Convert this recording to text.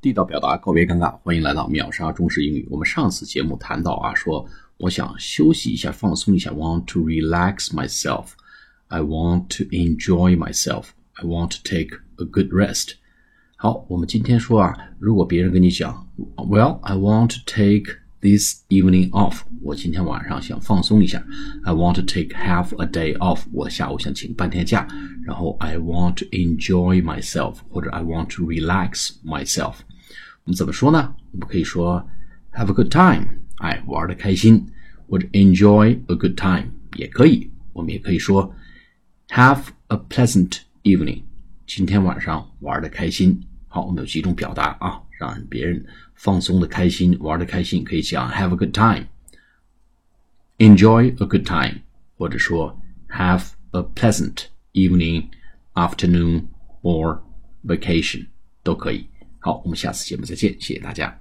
地道表达，告别尴尬，欢迎来到秒杀中式英语。我们上次节目谈到啊，说我想休息一下，放松一下，want to relax myself。I want to enjoy myself. I want to take a good rest. 好，我们今天说啊，如果别人跟你讲，Well, I want to take this evening off. 我今天晚上想放松一下。I want to take half a day off. 我下午想请半天假。然后 I want to enjoy myself，或者 I want to relax myself。 我们怎么说呢？我们可以说 have a good time，哎，玩的开心，或者 enjoy a good time 也可以。我们也可以说 have a pleasant evening，今天晚上玩的开心。好，我们有几种表达啊，让别人放松的开心，玩的开心，可以讲 have a good time，enjoy a good time，或者说 have a pleasant evening, afternoon or vacation 都可以。 好，我们下次节目再见，谢谢大家。